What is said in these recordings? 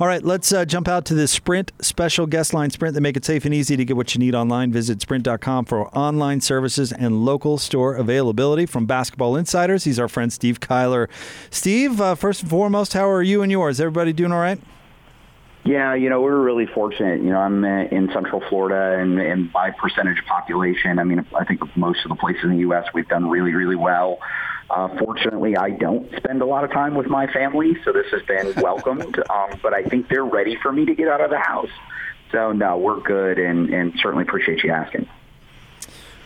All right, let's uh, jump out to the Sprint special guest line Sprint that make it safe and easy to get what you need online. Visit sprint.com for online services and local store availability. From Basketball Insiders, he's our friend Steve Kyler. Steve, uh, first and foremost, how are you and yours? Everybody doing all right? Yeah, you know, we're really fortunate. You know, I'm in Central Florida, and, and by percentage of population, I mean, I think most of the places in the U.S. we've done really, really well. Uh, fortunately, I don't spend a lot of time with my family, so this has been welcomed. um, but I think they're ready for me to get out of the house. So no, we're good, and, and certainly appreciate you asking.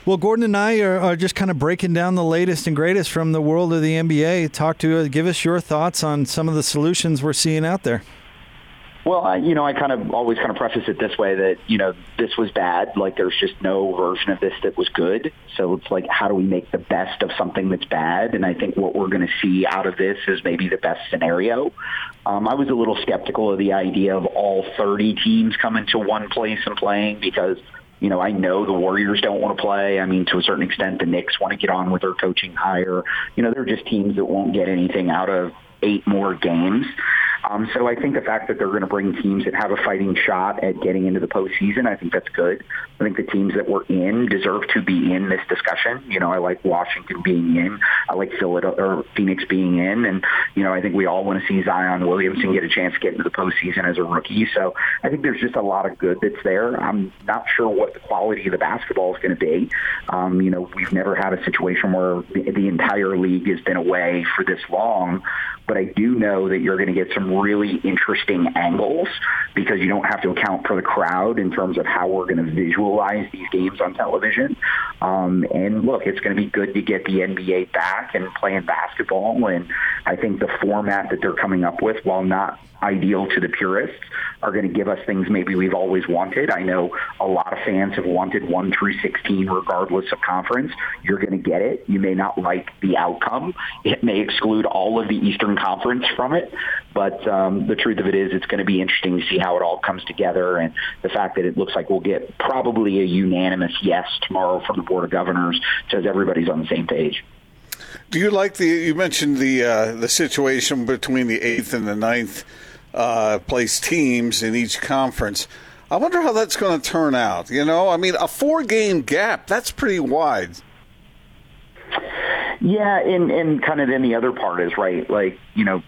Well, Gordon and I are, are, just kind of breaking down the latest and greatest from the world of the NBA. Talk to, uh, give us your thoughts on some of the solutions we're seeing out there. Well, I, you know, I kind of always kind of preface it this way that, you know, this was bad. Like there's just no version of this that was good. So it's like, how do we make the best of something that's bad? And I think what we're going to see out of this is maybe the best scenario. Um, I was a little skeptical of the idea of all 30 teams coming to one place and playing because you know, I know the Warriors don't want to play. I mean, to a certain extent, the Knicks want to get on with their coaching hire. You know, they're just teams that won't get anything out of eight more games. Um, so I think the fact that they're going to bring teams that have a fighting shot at getting into the postseason, I think that's good. I think the teams that were in deserve to be in this discussion. You know, I like Washington being in. I like Philadelphia or Phoenix being in, and you know, I think we all want to see Zion Williamson get a chance to get into the postseason as a rookie. So I think there's just a lot of good that's there. I'm not sure what the quality of the basketball is going to be. Um, you know, we've never had a situation where the, the entire league has been away for this long but I do know that you're going to get some really interesting angles because you don't have to account for the crowd in terms of how we're going to visualize these games on television. Um, and look, it's going to be good to get the NBA back and playing basketball. And I think the format that they're coming up with, while not ideal to the purists, are going to give us things maybe we've always wanted. I know a lot of fans have wanted 1 through 16 regardless of conference. You're going to get it. You may not like the outcome. It may exclude all of the Eastern Conference from it. But um, the truth of it is it's going to be interesting to see how it all comes together. And the fact that it looks like we'll get probably a unanimous yes tomorrow from the Board of Governors says everybody's on the same page. Do you like the? You mentioned the uh, the situation between the eighth and the ninth uh, place teams in each conference. I wonder how that's going to turn out. You know, I mean, a four game gap, that's pretty wide. Yeah, and, and kind of then the other part is, right, like, you know,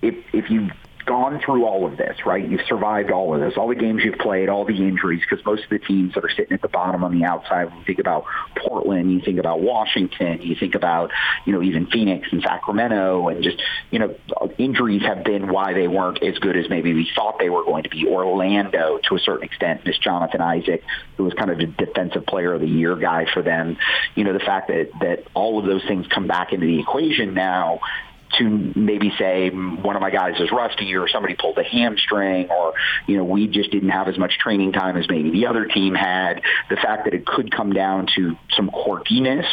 if, if you gone through all of this, right? You've survived all of this, all the games you've played, all the injuries, because most of the teams that are sitting at the bottom on the outside, when you think about Portland, you think about Washington, you think about, you know, even Phoenix and Sacramento, and just, you know, injuries have been why they weren't as good as maybe we thought they were going to be. Orlando, to a certain extent, Miss Jonathan Isaac, who was kind of the defensive player of the year guy for them. You know, the fact that, that all of those things come back into the equation now to maybe say one of my guys is rusty or somebody pulled a hamstring or, you know, we just didn't have as much training time as maybe the other team had. The fact that it could come down to some quirkiness,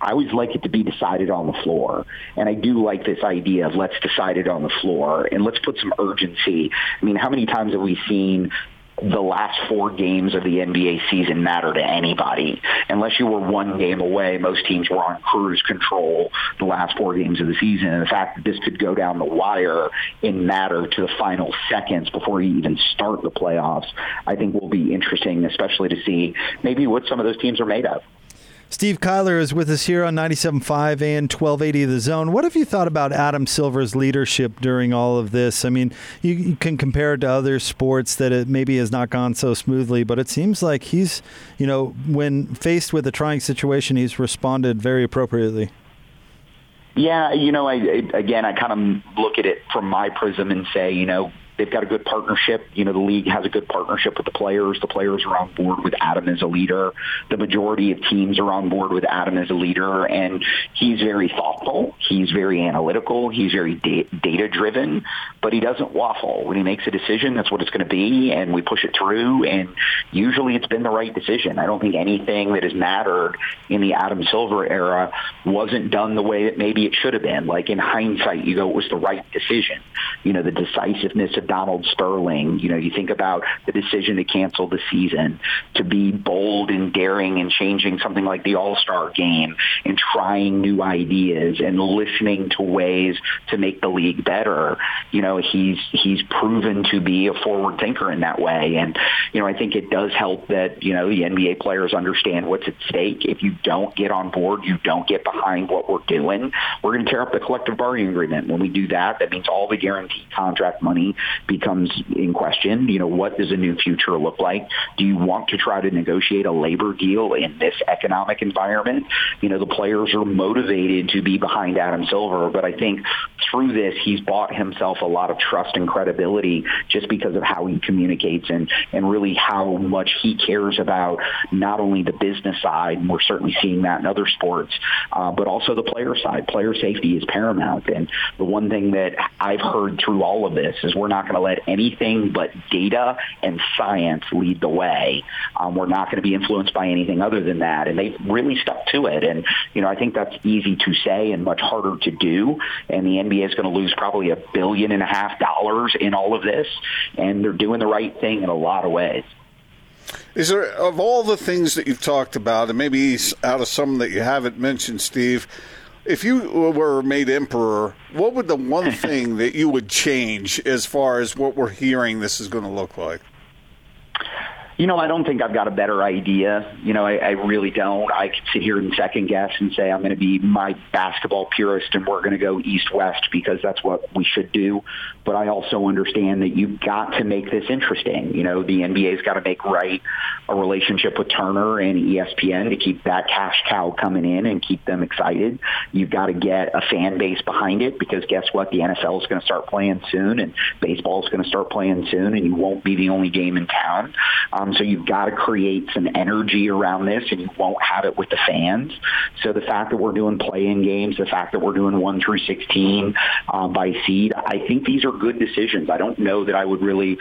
I always like it to be decided on the floor. And I do like this idea of let's decide it on the floor and let's put some urgency. I mean, how many times have we seen the last four games of the NBA season matter to anybody. Unless you were one game away, most teams were on cruise control the last four games of the season. And the fact that this could go down the wire and matter to the final seconds before you even start the playoffs, I think will be interesting, especially to see maybe what some of those teams are made of. Steve Kyler is with us here on 97.5 and 1280 of The Zone. What have you thought about Adam Silver's leadership during all of this? I mean, you, you, can compare it to other sports that it maybe has not gone so smoothly, but it seems like he's, you know, when faced with a trying situation, he's responded very appropriately. Yeah, you know, I, I again, I kind of look at it from my prism and say, you know, They've got a good partnership. You know, the league has a good partnership with the players. The players are on board with Adam as a leader. The majority of teams are on board with Adam as a leader, and he's very thoughtful. He's very analytical. He's very da- data driven, but he doesn't waffle. When he makes a decision, that's what it's going to be, and we push it through. And usually, it's been the right decision. I don't think anything that has mattered in the Adam Silver era wasn't done the way that maybe it should have been. Like in hindsight, you go, it was the right decision. You know, the decisiveness of Donald Sterling. You know, you think about the decision to cancel the season, to be bold and daring and changing something like the All-Star game and trying new ideas and listening to ways to make the league better. You know, he's he's proven to be a forward thinker in that way. And, you know, I think it does help that, you know, the NBA players understand what's at stake. If you don't get on board, you don't get behind what we're doing, we're going to tear up the collective bargaining agreement. When we do that, that means all the guaranteed contract money becomes in question. You know, what does a new future look like? Do you want to try to negotiate a labor deal in this economic environment? You know, the players are motivated to be behind Adam Silver, but I think through this, he's bought himself a lot of trust and credibility just because of how he communicates and, and really how much he cares about not only the business side, and we're certainly seeing that in other sports, uh, but also the player side. Player safety is paramount. And the one thing that I've heard through all of this is we're not going to let anything but data and science lead the way. Um, we're not going to be influenced by anything other than that. And they've really stuck to it. And, you know, I think that's easy to say and much harder to do. And the NBA is going to lose probably a billion and a half dollars in all of this. And they're doing the right thing in a lot of ways. Is there, of all the things that you've talked about, and maybe out of some that you haven't mentioned, Steve, if you were made emperor, what would the one thing that you would change as far as what we're hearing this is going to look like? You know, I don't think I've got a better idea. You know, I, I really don't. I could sit here and second guess and say I'm going to be my basketball purist and we're going to go east-west because that's what we should do. But I also understand that you've got to make this interesting. You know, the NBA's got to make right a relationship with Turner and ESPN to keep that cash cow coming in and keep them excited. You've got to get a fan base behind it because guess what? The NFL is going to start playing soon and baseball is going to start playing soon and you won't be the only game in town. Um, so you've got to create some energy around this, and you won't have it with the fans. So the fact that we're doing play-in games, the fact that we're doing one through 16 um, by seed, I think these are good decisions. I don't know that I would really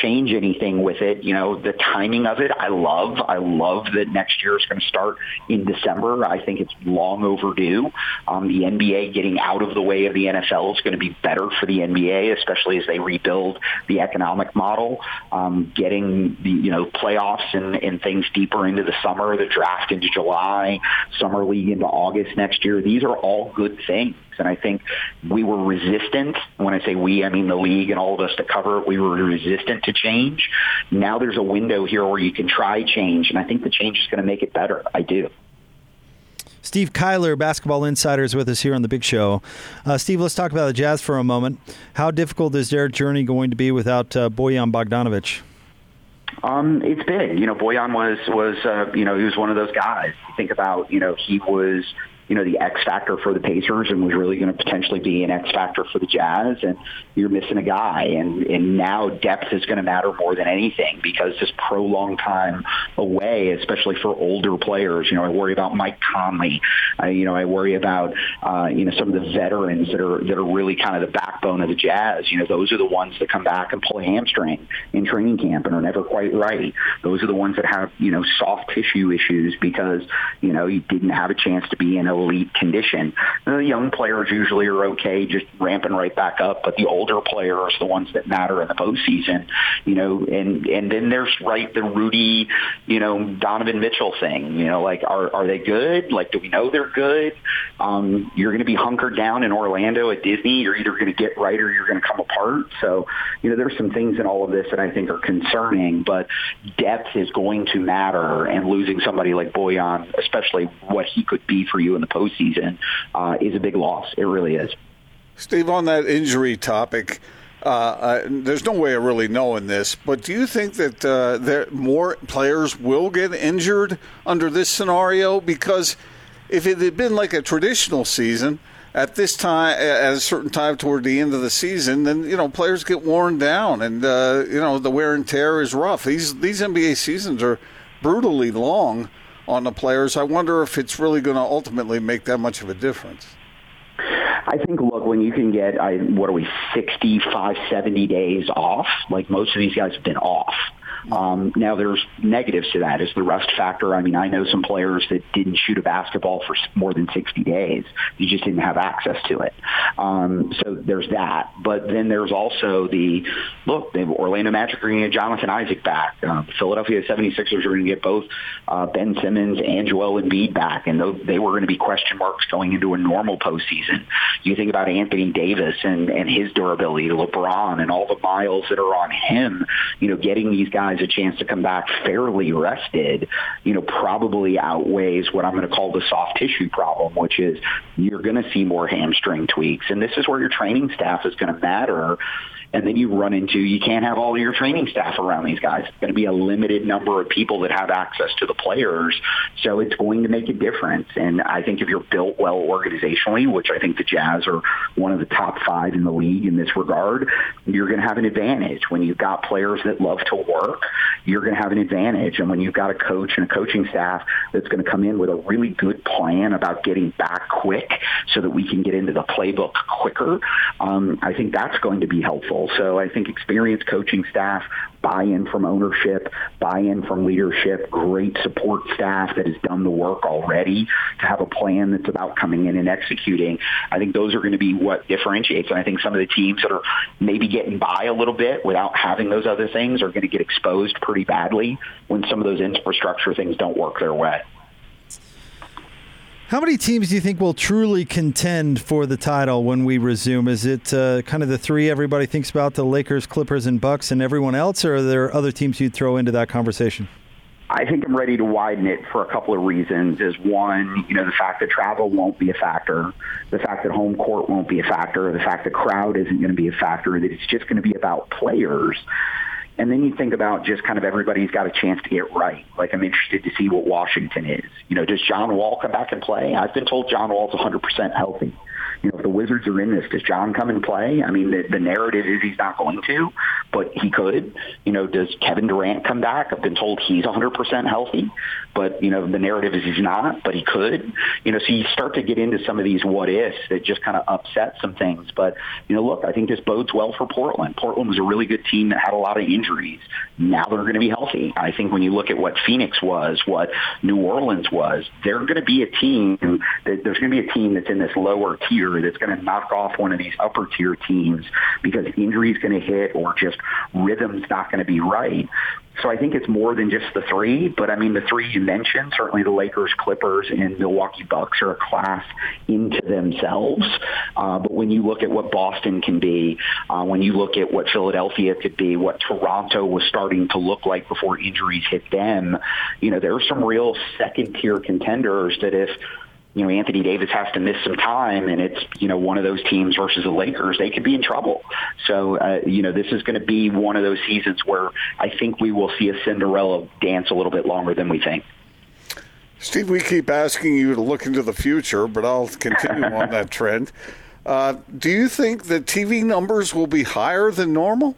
change anything with it. You know, the timing of it, I love. I love that next year is going to start in December. I think it's long overdue. Um, the NBA getting out of the way of the NFL is going to be better for the NBA, especially as they rebuild the economic model. Um, getting the you know playoffs and, and things deeper into the summer, the draft into July, summer league into August next year. These are all good things. And I think we were resistant. When I say we, I mean the league and all of us that cover it. We were resistant to change. Now there's a window here where you can try change, and I think the change is going to make it better. I do. Steve Kyler, Basketball Insider, is with us here on the Big Show. Uh, Steve, let's talk about the Jazz for a moment. How difficult is their journey going to be without uh, Bojan Bogdanovic? Um, it's big. You know, Boyan was was uh, you know he was one of those guys. think about you know he was you know, the X factor for the Pacers and was really going to potentially be an X factor for the Jazz. And you're missing a guy. And, and now depth is going to matter more than anything because this prolonged time away, especially for older players, you know, I worry about Mike Conley. I, you know, I worry about, uh, you know, some of the veterans that are, that are really kind of the backbone of the Jazz. You know, those are the ones that come back and pull a hamstring in training camp and are never quite right. Those are the ones that have, you know, soft tissue issues because, you know, you didn't have a chance to be in a elite condition. The young players usually are okay, just ramping right back up, but the older players, the ones that matter in the postseason, you know, and and then there's right the Rudy, you know, Donovan Mitchell thing. You know, like are are they good? Like, do we know they're good? Um, you're going to be hunkered down in Orlando at Disney. You're either going to get right or you're going to come apart. So, you know, there's some things in all of this that I think are concerning, but depth is going to matter, and losing somebody like Bojan, especially what he could be for you in the postseason uh, is a big loss. It really is. Steve, on that injury topic, uh, uh, there's no way of really knowing this, but do you think that uh, there more players will get injured under this scenario? Because if it had been like a traditional season at this time, at a certain time toward the end of the season, then you know players get worn down, and uh, you know the wear and tear is rough. These these NBA seasons are brutally long on the players. I wonder if it's really going to ultimately make that much of a difference. I think, look, when you can get, I, what are we, 65, 70 days off, like most of these guys have been off Um, now there's negatives to that. Is the rust factor? I mean, I know some players that didn't shoot a basketball for more than 60 days. You just didn't have access to it. Um, so there's that. But then there's also the look. The Orlando Magic are going to get Jonathan Isaac back. Uh, Philadelphia 76ers are going to get both uh, Ben Simmons and Joel Embiid back, and they were going to be question marks going into a normal postseason. You think about Anthony Davis and and his durability, LeBron, and all the miles that are on him. You know, getting these a chance to come back fairly rested, you know, probably outweighs what I'm going to call the soft tissue problem, which is you're going to see more hamstring tweaks. And this is where your training staff is going to matter and then you run into you can't have all your training staff around these guys. It's going to be a limited number of people that have access to the players, so it's going to make a difference. And I think if you're built well organizationally, which I think the Jazz are one of the top five in the league in this regard, you're going to have an advantage. When you've got players that love to work, you're going to have an advantage. And when you've got a coach and a coaching staff that's going to come in with a really good plan about getting back quick so that we can get into the playbook quicker, um, I think that's going to be helpful. So I think experienced coaching staff, buy-in from ownership, buy-in from leadership, great support staff that has done the work already to have a plan that's about coming in and executing. I think those are going to be what differentiates. And I think some of the teams that are maybe getting by a little bit without having those other things are going to get exposed pretty badly when some of those infrastructure things don't work their way. How many teams do you think will truly contend for the title when we resume? Is it uh, kind of the three everybody thinks about the Lakers, Clippers, and Bucks, and everyone else, or are there other teams you'd throw into that conversation? I think I'm ready to widen it for a couple of reasons. Is one, you know, the fact that travel won't be a factor, the fact that home court won't be a factor, the fact that crowd isn't going to be a factor, that it's just going to be about players. And then you think about just kind of everybody's got a chance to get right. Like I'm interested to see what Washington is. You know, does John Wall come back and play? I've been told John Wall's 100% healthy you know, if the Wizards are in this, does John come and play? I mean, the, the narrative is he's not going to, but he could. You know, does Kevin Durant come back? I've been told he's 100% healthy, but, you know, the narrative is he's not, but he could. You know, so you start to get into some of these what ifs that just kind of upset some things. But, you know, look, I think this bodes well for Portland. Portland was a really good team that had a lot of injuries. Now they're going to be healthy. I think when you look at what Phoenix was, what New Orleans was, they're going to be a team that there's going to be a team that's in this lower tier that's going to knock off one of these upper tier teams because injury is going to hit or just rhythm's not going to be right. So I think it's more than just the three, but I mean the three you mentioned, certainly the Lakers, Clippers, and Milwaukee Bucks are a class into themselves. Uh, but when you look at what Boston can be, uh, when you look at what Philadelphia could be, what Toronto was starting to look like before injuries hit them, you know there are some real second tier contenders that if you know, Anthony Davis has to miss some time and it's, you know, one of those teams versus the Lakers, they could be in trouble. So, uh, you know, this is going to be one of those seasons where I think we will see a Cinderella dance a little bit longer than we think. Steve, we keep asking you to look into the future, but I'll continue on that trend. Uh, do you think that TV numbers will be higher than normal?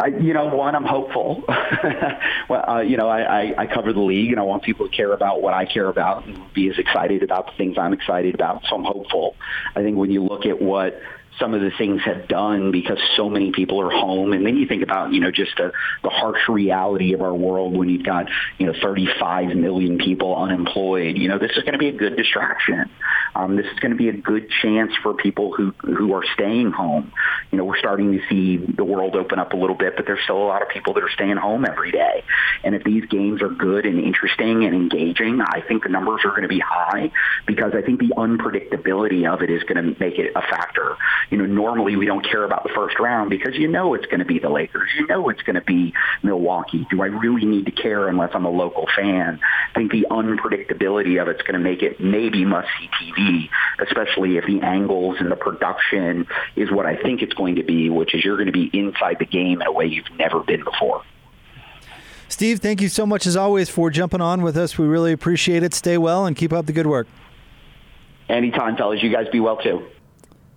I, you know, one, I'm hopeful. well, uh, you know, I, I, I cover the league, and I want people to care about what I care about and be as excited about the things I'm excited about. So I'm hopeful. I think when you look at what some of the things have done because so many people are home. And then you think about, you know, just the, the harsh reality of our world when you've got, you know, 35 million people unemployed. You know, this is going to be a good distraction. Um, this is going to be a good chance for people who, who are staying home. You know, we're starting to see the world open up a little bit, but there's still a lot of people that are staying home every day. And if these games are good and interesting and engaging, I think the numbers are going to be high because I think the unpredictability of it is going to make it a factor you know, normally we don't care about the first round because you know it's going to be the Lakers. You know it's going to be Milwaukee. Do I really need to care unless I'm a local fan? I think the unpredictability of it's going to make it maybe must-see TV, especially if the angles and the production is what I think it's going to be, which is you're going to be inside the game in a way you've never been before. Steve, thank you so much as always for jumping on with us. We really appreciate it. Stay well and keep up the good work. Anytime, fellas. You guys be well too.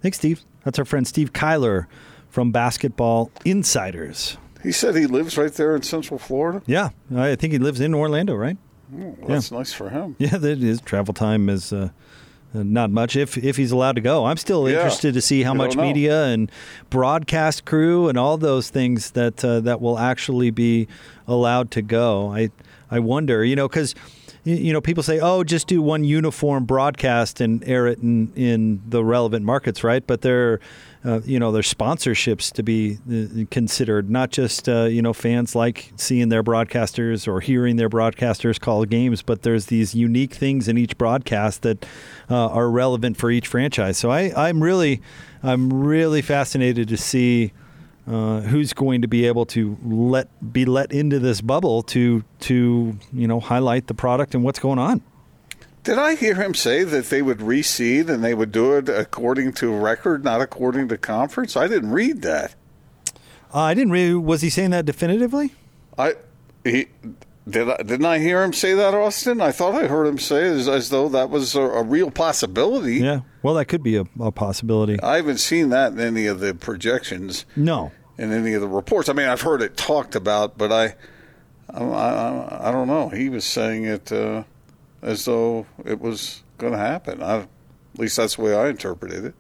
Thanks, Steve. That's our friend Steve Kyler from Basketball Insiders. He said he lives right there in Central Florida. Yeah, I think he lives in Orlando, right? Oh, well, that's yeah. nice for him. Yeah, that is. Travel time is Uh, not much if if he's allowed to go. I'm still Yeah. interested to see how We much media and broadcast crew and all those things that uh, that will actually be allowed to go. I I wonder, you know, because you know people say, oh, just do one uniform broadcast and air it in in the relevant markets, right? But there. Uh, you know, there's sponsorships to be uh, considered, not just uh, you know fans like seeing their broadcasters or hearing their broadcasters call games, but there's these unique things in each broadcast that uh, are relevant for each franchise. So I, I'm really, I'm really fascinated to see uh, who's going to be able to let be let into this bubble to to you know highlight the product and what's going on. Did I hear him say that they would reseed and they would do it according to record, not according to conference? I didn't read that. Uh, I didn't read. Was he saying that definitively? I he did. I, didn't I hear him say that, Austin? I thought I heard him say as, as though that was a, a real possibility. Yeah. Well, that could be a, a possibility. I haven't seen that in any of the projections No. in any of the reports. I mean, I've heard it talked about, but I, I, I, I don't know. He was saying it uh, as though it was going to happen. I, at least that's the way I interpreted it.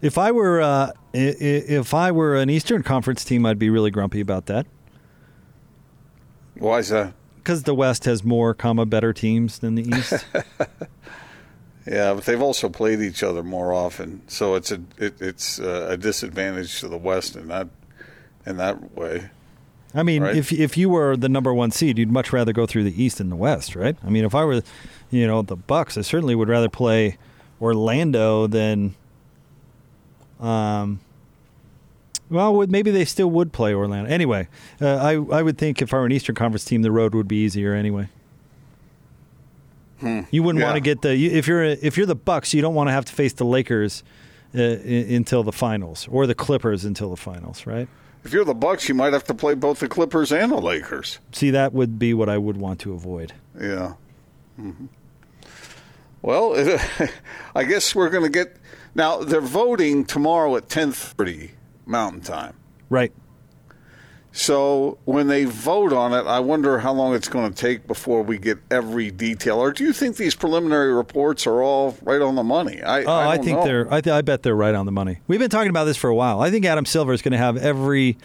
If I were uh, if I were an Eastern Conference team, I'd be really grumpy about that Why is that? Because the West has more, comma, better teams than the East. Yeah, but they've also played each other more often, so it's a it, it's a disadvantage to the West in that in that way. I mean, Right. if if you were the number one seed, you'd much rather go through the East than the West, right? I mean, if I were, you know, the Bucks, I certainly would rather play Orlando than. Um. Well, maybe they still would play Orlando anyway. Uh, I I would think if I were an Eastern Conference team, the road would be easier anyway. You wouldn't Yeah. want to get the you- if you're if you're the Bucks, you don't want to have to face the Lakers uh, i- until the finals or the Clippers until the finals, right? If you're the Bucks, you might have to play both the Clippers and the Lakers. See, that would be what I would want to avoid. Yeah. hmm Well, I guess we're going to get now. They're voting tomorrow at ten thirty Mountain Time. Right. So when they vote on it, I wonder how long it's going to take before we get every detail. Or do you think these preliminary reports are all right on the money? I, Oh, I, don't think know. they're. I, th- I bet they're right on the money. We've been talking about this for a while. I think Adam Silver is going to have every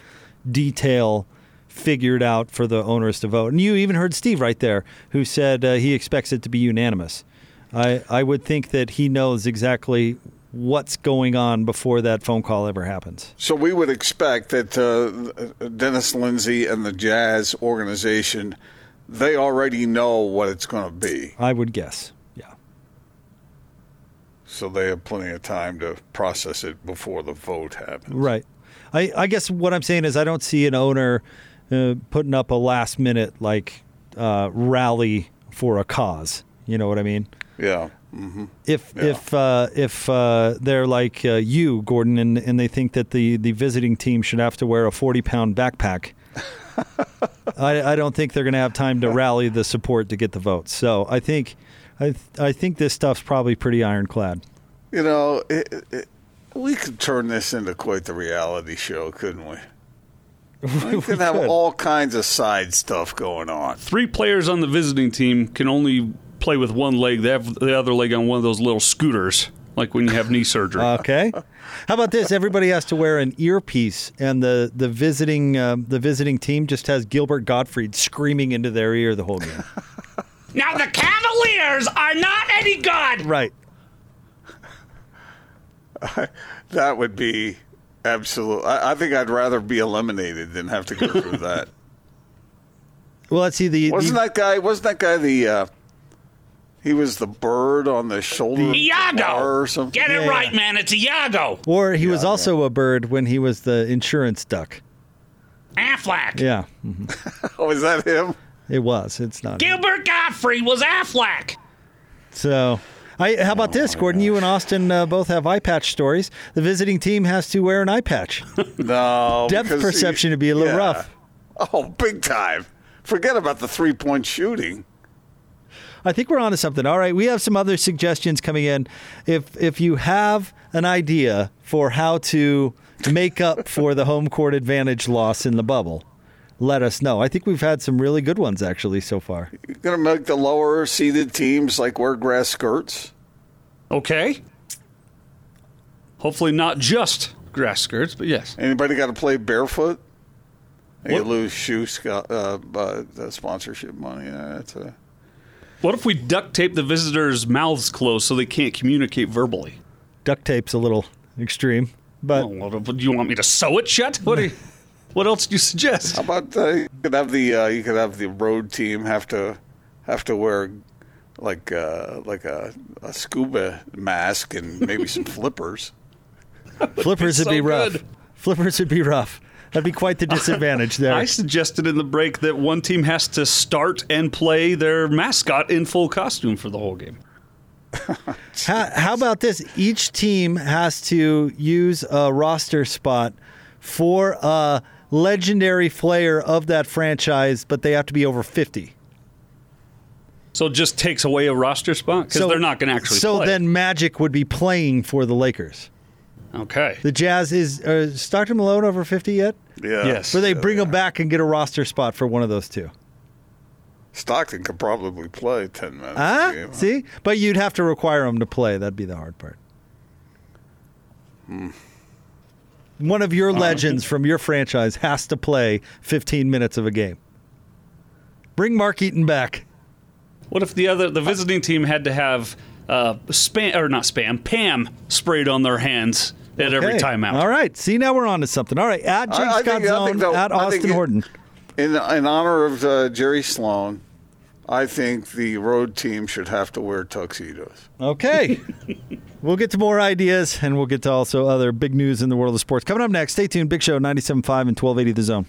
detail figured out for the owners to vote. And you even heard Steve right there, who said uh, he expects it to be unanimous. I I would think that he knows exactly what's going on before that phone call ever happens. So we would expect that uh, Dennis Lindsey and the Jazz organization, they already know what it's going to be. I would guess. Yeah. So they have plenty of time to process it before the vote happens. Right. I, I guess what I'm saying is I don't see an owner uh, putting up a last minute like uh, rally for a cause. You know what I mean? Yeah. If Yeah. if uh, if uh, they're like uh, you, Gordon, and, and they think that the, the visiting team should have to wear a 40 pound backpack, I, I don't think they're going to have time to rally the support to get the votes. So I think I I think this stuff's probably pretty ironclad. You know, it, it, we could turn this into quite the reality show, couldn't we? We could have all kinds of side stuff going on. Three players on the visiting team can only play with one leg. They have the other leg on one of those little scooters, like when you have knee surgery. Okay. How about this? Everybody has to wear an earpiece, and the the visiting um, the visiting team just has Gilbert Gottfried screaming into their ear the whole game. now the Cavaliers are not any good. right. That would be absolute. I, I think I'd rather be eliminated than have to go through that. Well, let's see the, Wasn't the that guy? Wasn't that guy the? Uh, he was the bird on the shoulder of the bar Iago. or something. Get it Yeah, right, yeah. man. It's Iago. or he was also a bird when he was the insurance duck. Aflac. Yeah, Oh, is that him? it was. It's not. Gilbert Gottfried was Aflac. So, I, how about this, Gordon? You and Austin uh, both have eye patch stories. The visiting team has to wear an eye patch. No. Depth because perception would be a little rough. Oh, big time. Forget about the three point shooting. I think we're onto something. All right, we have some other suggestions coming in. If if you have an idea for how to make up for the home court advantage loss in the bubble, let us know. I think we've had some really good ones actually so far. You're going to make the lower seeded teams like wear grass skirts. Okay. Hopefully not just grass skirts, but yes. Anybody got to play barefoot? You lose shoe sc- uh, uh, the sponsorship money. Yeah, that's a, What if we duct tape the visitors' mouths closed so they can't communicate verbally? Duct tape's a little extreme, but Oh, well, do you want me to sew it shut? What, do you, what else do you suggest? How about uh, you could have the uh, you could have the road team have to have to wear like uh, like a, a scuba mask and maybe some flippers. flippers would so be rough. good. Flippers would be rough. That'd be quite the disadvantage there. I suggested in the break that one team has to start and play their mascot in full costume for the whole game. How, how about this? Each team has to use a roster spot for a legendary player of that franchise, but they have to be over 50. So it just takes away a roster spot because they're not going to actually So play. then Magic would be playing for the Lakers. Okay. The Jazz is uh, Stockton Malone over 50 yet? Yeah. Yes. Where they bring him back and get a roster spot for one of those two. Stockton could probably play ten minutes. Ah, game. see? But you'd have to require him to play. That'd be the hard part. Hmm. One of your legends from your franchise has to play 15 minutes of a game. Bring Mark Eaton back. What if the other the visiting team had to have uh, spam or not spam Pam sprayed on their hands at every Okay. timeout? All right. See, now we're on to something. All right. At Jake I- I Scott think- I Zone, think that- at I think Austin it- Horton. In in honor of uh, Jerry Sloan, I think the road team should have to wear tuxedos. Okay. we'll get to more ideas and we'll get to also other big news in the world of sports. Coming up next, stay tuned. Big Show 97.5 and 1280 The Zone.